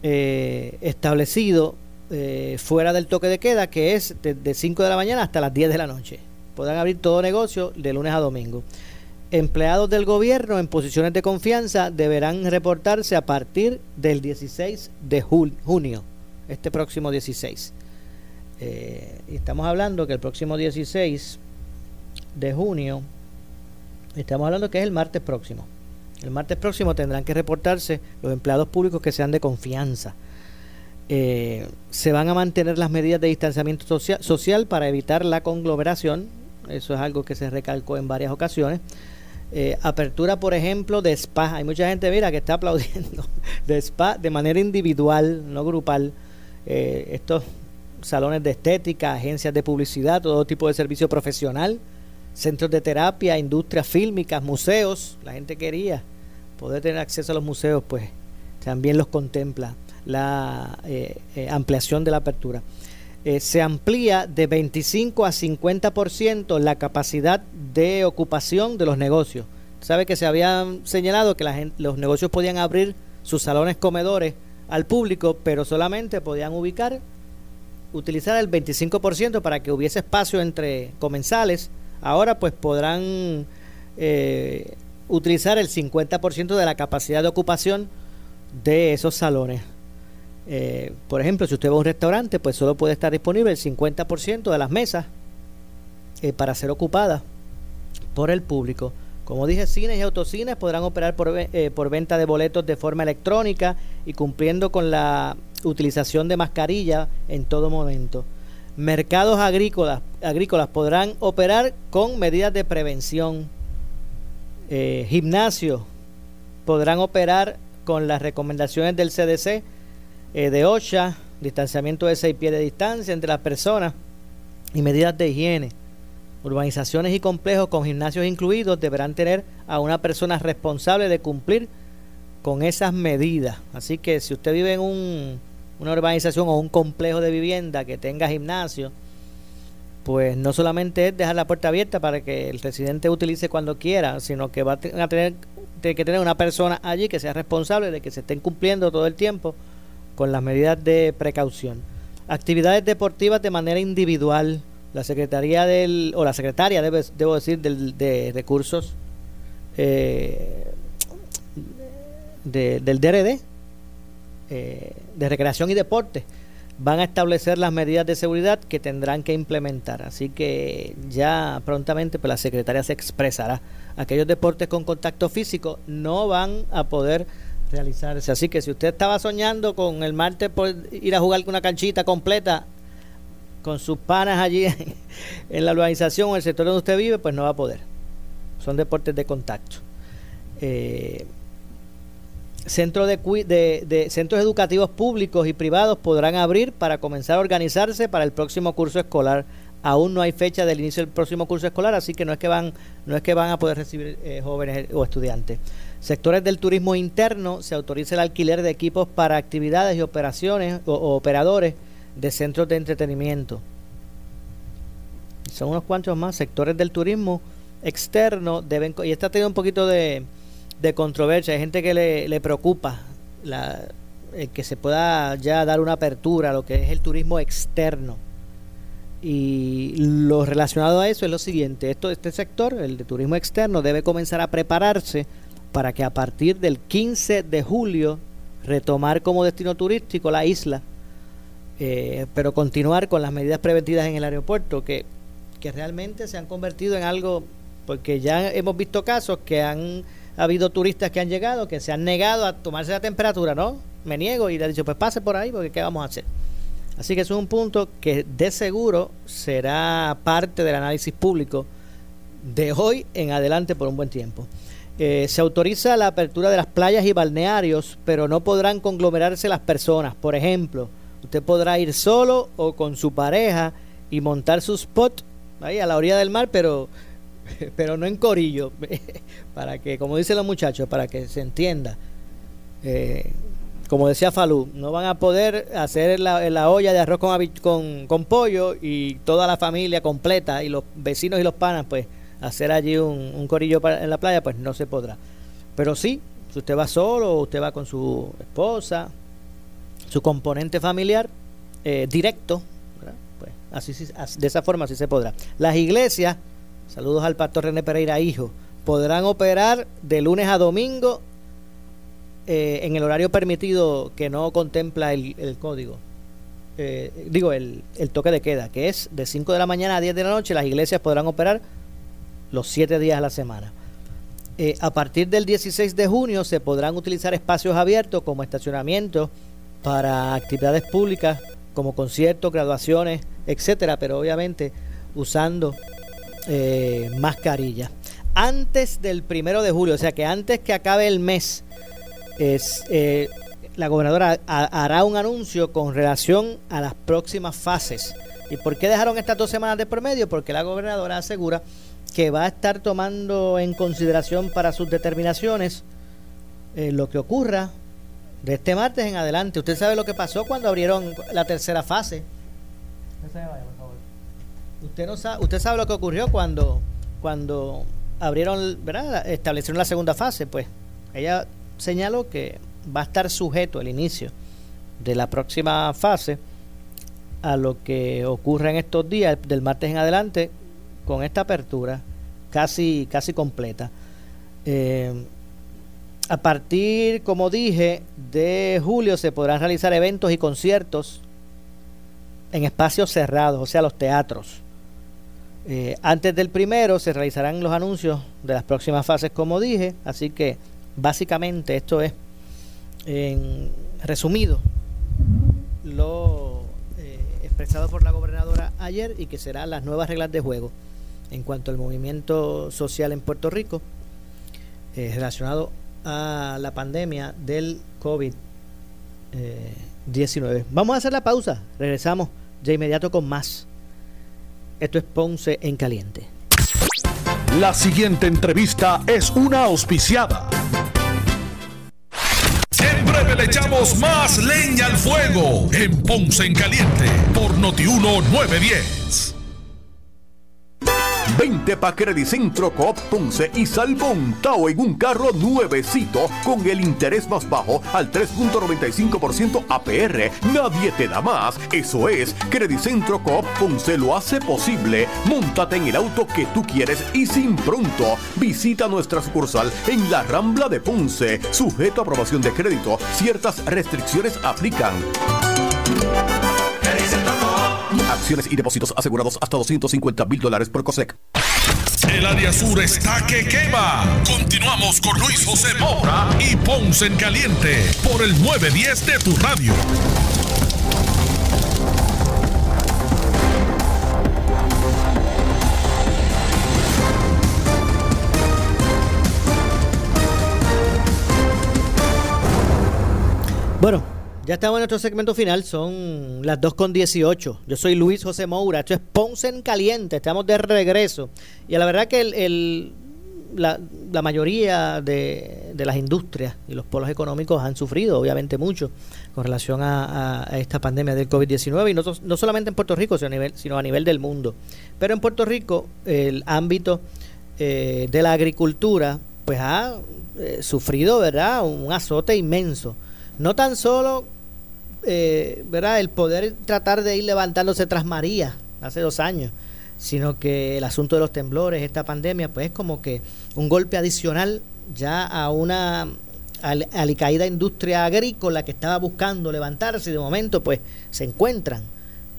eh, establecido eh, fuera del toque de queda, que es de, 5 de la mañana hasta las 10 de la noche. Podrán abrir todo negocio de lunes a domingo. Empleados del gobierno en posiciones de confianza deberán reportarse a partir del 16 de junio, este próximo 16. estamos hablando que el próximo 16 de junio Estamos hablando que es el martes próximo. El martes próximo tendrán que reportarse los empleados públicos que sean de confianza. Eh, se van a mantener las medidas de distanciamiento social, para evitar la conglomeración. Eso es algo que se recalcó en varias ocasiones. Eh, apertura, por ejemplo, de spa. Hay mucha gente, mira, que está aplaudiendo. De spa de manera individual, no grupal. Eh, estos salones de estética, agencias de publicidad, todo tipo de servicio profesional centros de terapia, industrias fílmicas, museos. La gente quería poder tener acceso a los museos, pues también los contempla la eh, ampliación de la apertura. Se amplía de 25 a 50% la capacidad de ocupación de los negocios. Sabe que se había señalado que la los negocios podían abrir sus salones comedores al público, pero solamente podían ubicar, utilizar el 25% para que hubiese espacio entre comensales. Ahora pues podrán eh, utilizar el 50% de la capacidad de ocupación de esos salones. Eh, por ejemplo, si usted va a un restaurante, pues solo puede estar disponible el 50% de las mesas eh, para ser ocupadas por el público. Como dije, cines y autocines podrán operar por, eh, por venta de boletos de forma electrónica y cumpliendo con la utilización de mascarilla en todo momento. Mercados agrícolas, agrícolas podrán operar con medidas de prevención. Eh, gimnasios podrán operar con las recomendaciones del CDC eh, de OSHA, distanciamiento de 6 pies de distancia entre las personas y medidas de higiene. Urbanizaciones y complejos con gimnasios incluidos deberán tener a una persona responsable de cumplir con esas medidas. Así que si usted vive en un, una urbanización o un complejo de vivienda que tenga gimnasio, pues no solamente es dejar la puerta abierta para que el residente utilice cuando quiera, sino que va a tener que tener una persona allí que sea responsable de que se estén cumpliendo todo el tiempo con las medidas de precaución. Actividades deportivas de manera individual, la secretaría del o la secretaria debe, debo decir del, de recursos eh, del DRD eh, de recreación y deporte van a establecer las medidas de seguridad que tendrán que implementar. Así que ya prontamente pues la secretaria se expresará. Aquellos deportes con contacto físico no van a poder realizarse. Así que si usted estaba soñando con el martes por ir a jugar con una canchita completa con sus panas allí en la urbanización o el sector donde usted vive, pues no va a poder. Son deportes de contacto. Eh, centros, de, de, centros educativos públicos y privados podrán abrir para comenzar a organizarse para el próximo curso escolar. Aún no hay fecha del inicio del próximo curso escolar, así que no es que van, no es que van a poder recibir eh, jóvenes o estudiantes. Sectores del turismo interno se autoriza el alquiler de equipos para actividades y operaciones o operadores de centros de entretenimiento. Son unos cuantos más sectores del turismo externo deben y está teniendo un poquito de, de controversia. Hay gente que le, le preocupa la, el que se pueda ya dar una apertura a lo que es el turismo externo. Y lo relacionado a eso es lo siguiente, esto, este sector, el de turismo externo, debe comenzar a prepararse para que a partir del 15 de julio retomar como destino turístico la isla eh, pero continuar con las medidas preventivas en el aeropuerto, que, que realmente se han convertido en algo, porque ya hemos visto casos que han habido turistas que han llegado, que se han negado a tomarse la temperatura, ¿no? Me niego y le he dicho, pues pase por ahí, porque ¿qué vamos a hacer? Así que es un punto que de seguro será parte del análisis público de hoy en adelante por un buen tiempo. Eh, se autoriza la apertura de las playas y balnearios, pero no podrán conglomerarse las personas. Por ejemplo, Usted podrá ir solo o con su pareja y montar su spot ahí a la orilla del mar, pero, pero no en corillo, para que, como dicen los muchachos, para que se entienda. Eh, como decía Falú, no van a poder hacer la, la olla de arroz con, con, con, pollo y toda la familia completa y los vecinos y los panas, pues hacer allí un, un corillo en la playa, pues no se podrá. Pero sí, si usted va solo o usted va con su esposa, su componente familiar eh, directo, pues así, de esa forma sí se podrá. Las iglesias, saludos al pastor René Pereira Hijo, podrán operar de lunes a domingo eh, en el horario permitido que no contempla el, código. Eh, digo, el, el, toque de queda, que es de 5 de la mañana a 10 de la noche, las iglesias podrán operar los 7 días a la semana. a partir del 16 de junio se podrán utilizar espacios abiertos como estacionamientos para actividades públicas como conciertos, graduaciones, etcétera, pero obviamente usando eh, mascarilla. Antes del primero de julio, o sea que antes que acabe el mes, es, eh, la gobernadora hará un anuncio con relación a las próximas fases. ¿Y por qué dejaron estas dos semanas de promedio? Porque la gobernadora asegura que va a estar tomando en consideración para sus determinaciones eh, lo que ocurra de este martes en adelante. ¿Usted sabe lo que pasó cuando abrieron la tercera fase? Usted no sabe, usted sabe lo que ocurrió cuando cuando abrieron, ¿verdad? Establecieron la segunda fase, pues ella señaló que va a estar sujeto el inicio de la próxima fase a lo que ocurre en estos días, del martes en adelante, con esta apertura casi, casi completa. Eh, a partir, como dije, de julio se podrán realizar eventos y conciertos en espacios cerrados, o sea, los teatros. Eh, antes del primero se realizarán los anuncios de las próximas fases, como dije, así que básicamente esto es, en resumido, lo eh, expresado por la gobernadora ayer y que serán las nuevas reglas de juego en cuanto al movimiento social en Puerto Rico eh, relacionado a la pandemia del COVID-19. Vamos a hacer la pausa, regresamos de inmediato con más. Esto es Ponce en Caliente. La siguiente entrevista es una auspiciada. Breve le echamos más leña al fuego en Ponce en Caliente por Notiuno 910. Vente pa' Credicentro Coop Ponce y salvo un Tao en un carro nuevecito con el interés más bajo al 3.95% APR. Nadie te da más. Eso es, Credicentro Coop Ponce lo hace posible. Móntate en el auto que tú quieres y sin pronto. Visita nuestra sucursal en la Rambla de Ponce. Sujeto a aprobación de crédito. Ciertas restricciones aplican. Acciones y depósitos asegurados hasta 250 mil dólares por COSEC. El área sur está que quema. Continuamos con Luis José Moura y Ponce en Caliente por el 910 de tu radio. Bueno, ya estamos en nuestro segmento final, son las 2 con 18. Yo soy Luis José Moura, esto es Ponce en Caliente, estamos de regreso. Y la verdad que el, la, mayoría de, las industrias y los polos económicos han sufrido, obviamente, mucho con relación a, esta pandemia del COVID-19, y no, solamente en Puerto Rico, sino a, nivel, sino a nivel del mundo. Pero en Puerto Rico, el ámbito eh, de la agricultura, pues ha eh, sufrido, ¿verdad?, un azote inmenso no tan solo eh, ¿verdad? el poder tratar de ir levantándose tras María hace dos años, sino que el asunto de los temblores, esta pandemia, pues es como que un golpe adicional ya a una alicaída industria agrícola que estaba buscando levantarse y de momento pues se encuentran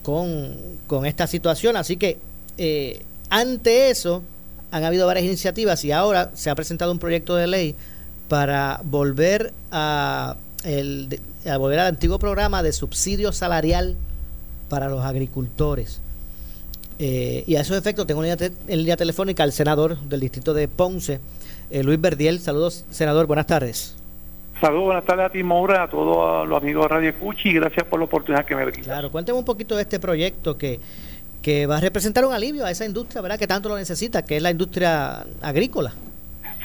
con, esta situación. Así que eh, ante eso han habido varias iniciativas y ahora se ha presentado un proyecto de ley para volver a el, a volver al antiguo programa de subsidio salarial para los agricultores. Eh, y a esos efectos tengo en línea, telefónica al senador del distrito de Ponce, eh, Luis Verdiel. Saludos, senador, buenas tardes. Saludos, buenas tardes a ti, Moura, a todos los amigos de Radio Cuchi y gracias por la oportunidad que me brindan. Claro, cuénteme un poquito de este proyecto que, que va a representar un alivio a esa industria, ¿verdad? Que tanto lo necesita, que es la industria agrícola.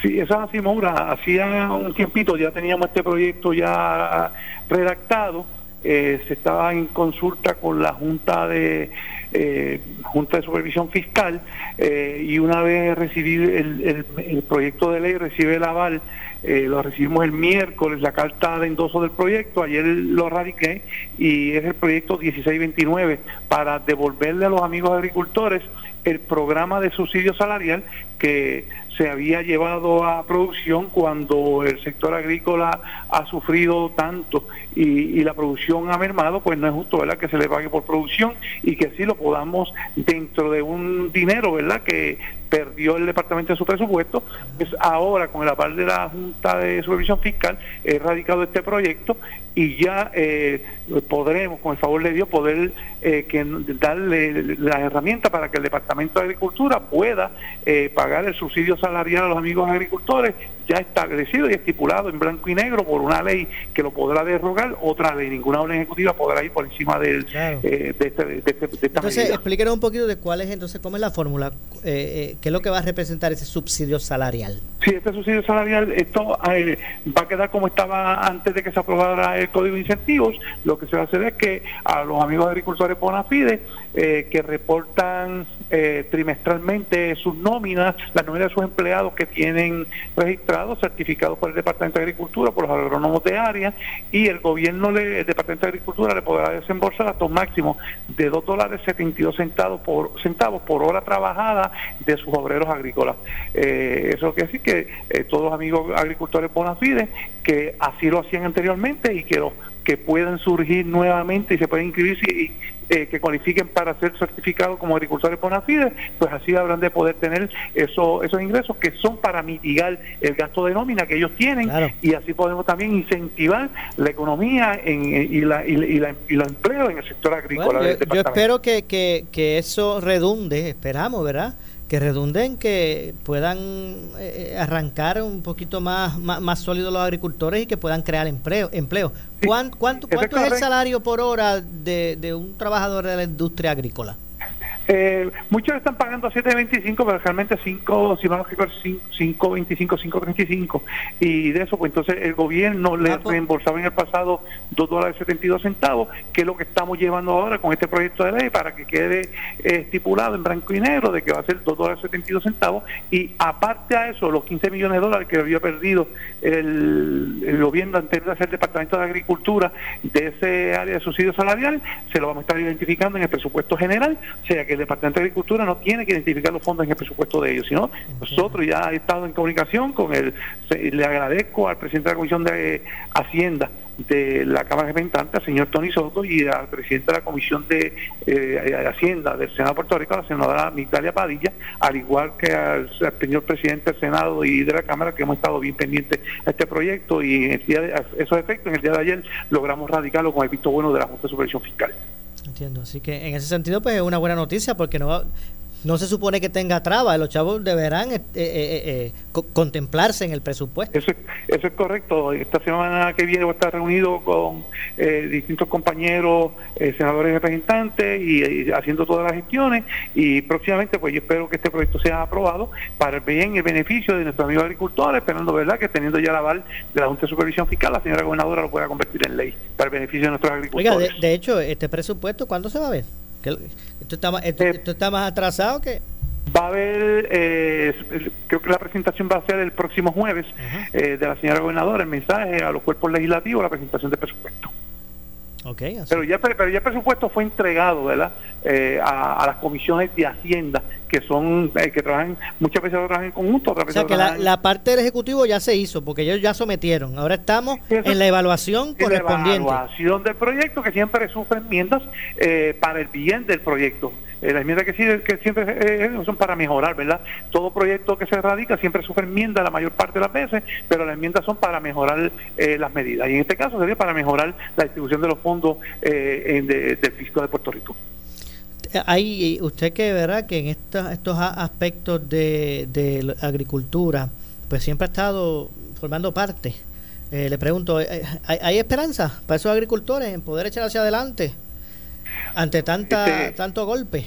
Sí, eso es así, Moura. Hacía un tiempito ya teníamos este proyecto ya redactado. Eh, se estaba en consulta con la Junta de eh, Junta de Supervisión Fiscal eh, y una vez recibido el, el, proyecto de ley recibe el aval, lo recibimos el miércoles, la carta de endoso del proyecto, ayer lo radiqué y es el proyecto 1629 para devolverle a los amigos agricultores el programa de subsidio salarial que se había llevado a producción cuando el sector agrícola ha sufrido tanto y, la producción ha mermado, pues no es justo ¿verdad? que se le pague por producción y que así lo podamos dentro de un dinero ¿verdad? que perdió el departamento de su presupuesto, pues ahora con el aval de la Junta de Supervisión Fiscal he radicado este proyecto y ya eh, podremos, con el favor de Dios, poder eh, que, darle la herramienta para que el Departamento de Agricultura pueda eh, pagar el subsidio salarial a los amigos agricultores ya establecido y estipulado en blanco y negro por una ley que lo podrá derrogar, otra ley, ninguna orden ejecutiva podrá ir por encima del, eh, de, este, de, este, de, esta Entonces, explíquenos un poquito de cuál es entonces, cómo es la fórmula, eh, eh, qué es lo que va a representar ese subsidio salarial. Sí, este subsidio salarial, esto eh, va a quedar como estaba antes de que se aprobara el Código de Incentivos. Lo que se va a hacer es que a los amigos agricultores Bonafide eh, que reportan eh, trimestralmente sus nóminas, las nóminas de sus empleados que tienen registrados, certificados por el Departamento de Agricultura, por los agrónomos de área, y el gobierno, le, el Departamento de Agricultura le podrá desembolsar hasta un máximo de 2 dólares 72 centavos por, centavos por hora trabajada de sus obreros agrícolas. Eh, eso quiere decir que eh, todos los amigos agricultores Bonafide, que así lo hacían anteriormente y que los que puedan surgir nuevamente y se pueden inscribirse y eh, que cualifiquen para ser certificados como agricultores Bonafide, pues así habrán de poder tener eso, esos ingresos que son para mitigar el gasto de nómina que ellos tienen y así podemos también incentivar la economía en, y, la, y, la, y, los empleos en el sector agrícola. yo, espero que, que, que eso redunde, esperamos, ¿verdad? Que redunden, que puedan eh, arrancar un poquito más, más, sólidos los agricultores y que puedan crear empleo. empleo. ¿Cuánto, cuánto, cuánto es el salario por hora de, de un trabajador de la industria agrícola? Eh, muchos están pagando 7.25, pero realmente 5, si vamos a 5.25, 5.35. Y de eso, pues entonces el gobierno le ah, pues. reembolsaba en el pasado 2 dólares 72 centavos, que es lo que estamos llevando ahora con este proyecto de ley para que quede eh, estipulado en blanco y negro de que va a ser 2 dólares 72 centavos. Y aparte a eso, los 15 millones de dólares que había perdido el, gobierno antes de hacer el Departamento de Agricultura de ese área de subsidio salarial, se lo vamos a estar identificando en el presupuesto general, o sea que el Departamento de Agricultura no tiene que identificar los fondos en el presupuesto de ellos, sino nosotros ya he estado en comunicación con el, le agradezco al presidente de la Comisión de Hacienda de la Cámara de Representantes, al señor Tony Soto, y al presidente de la Comisión de, eh, Hacienda del Senado de Puerto Rico, la senadora Migdalia Padilla, al igual que al, señor presidente del Senado y de la Cámara, que hemos estado bien pendientes a este proyecto y en el día de, esos efectos, en el día de ayer logramos radicarlo con el visto bueno de la Junta de Supervisión Fiscal. Entiendo, así que en ese sentido pues es una buena noticia porque no no se supone que tenga trabas, los chavos deberán eh, eh, eh, contemplarse en el presupuesto. Eso, eso es correcto. Esta semana que viene voy a estar reunido con distintos compañeros, senadores y representantes, y, haciendo todas las gestiones. Y próximamente, pues yo espero que este proyecto sea aprobado para el bien y el beneficio de nuestros amigos agricultores, esperando, ¿verdad?, que teniendo ya la aval de la Junta de Supervisión Fiscal, la señora gobernadora lo pueda convertir en ley para el beneficio de nuestros agricultores. Oiga, de hecho, este presupuesto, ¿cuándo se va a ver? Esto está, más, esto, eh, está más atrasado que... Va a haber, eh, creo que la presentación va a ser el próximo jueves eh, de la señora gobernadora, el mensaje a los cuerpos legislativos, la presentación del presupuesto. Okay, pero ya pero ya el presupuesto fue entregado verdad a, las comisiones de hacienda que son que trabajan muchas veces trabajan en conjunto o sea que la, parte del ejecutivo ya se hizo porque ellos ya sometieron. Ahora estamos en la evaluación correspondiente la evaluación del proyecto que siempre sufre enmiendas para el bien del proyecto eh, las enmiendas que, sí, que siempre eh, son para mejorar, ¿verdad? Todo proyecto que se radica siempre sufre enmienda la mayor parte de las veces, pero las enmiendas son para mejorar eh, las medidas. Y en este caso sería para mejorar la distribución de los fondos del fisco de Puerto Rico. Hay usted que verá que en estos aspectos de, de agricultura, pues siempre ha estado formando parte. le pregunto, ¿hay, ¿hay esperanza para esos agricultores en poder echar hacia adelante? Ante tanta este, tanto golpe.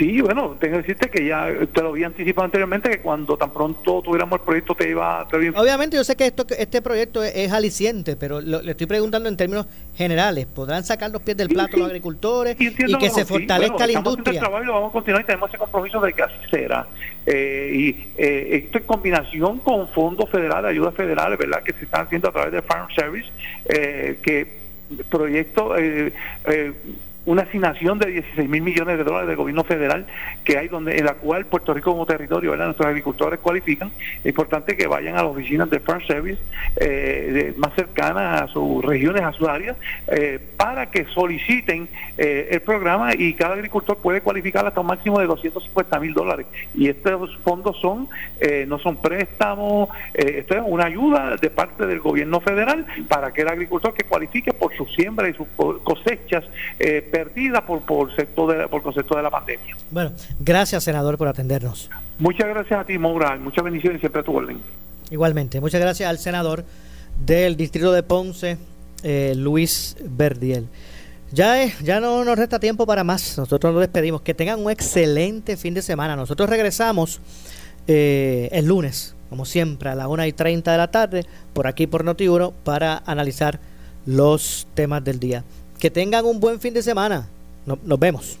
Sí, bueno, tengo que decirte que ya te lo había anticipado anteriormente que cuando tan pronto tuviéramos el proyecto te iba, a Obviamente yo sé que esto este proyecto es, aliciente, pero le estoy preguntando en términos generales, ¿podrán sacar los pies del plato los agricultores y que se fortalezca la industria? Trabajo y lo vamos a continuar y tenemos ese compromiso de que así será. Eh, y eh, esto en combinación con fondos federales, ayudas federales, ¿verdad? Que se están haciendo a través de Farm Service, eh, que proyectos eh, eh, una asignación de 16 mil millones de dólares del gobierno federal que hay donde en la cual Puerto Rico como territorio, nuestros agricultores cualifican. Es importante que vayan a las oficinas de Farm Service eh, más cercanas a sus regiones, a sus áreas, eh, para que soliciten eh, el programa y cada agricultor puede cualificar hasta un máximo de 250 mil dólares. Y estos fondos son no son préstamos, esto es una ayuda de parte del gobierno federal para que el agricultor que cualifique por su siembra y sus cosechas perdida por, por, sector de, por concepto de la pandemia. Bueno, gracias senador por atendernos. Muchas gracias a ti, Moura. Muchas bendiciones siempre a tu orden. Igualmente, muchas gracias al senador del distrito de Ponce, eh, Luis Verdiel. Ya, ya no nos resta tiempo para más. Nosotros nos despedimos. Que tengan un excelente fin de semana. Nosotros regresamos eh, el lunes como siempre, a las 1 y 30 de la tarde, por aquí por Noti1, para analizar los temas del día. Que tengan un buen fin de semana. nos vemos.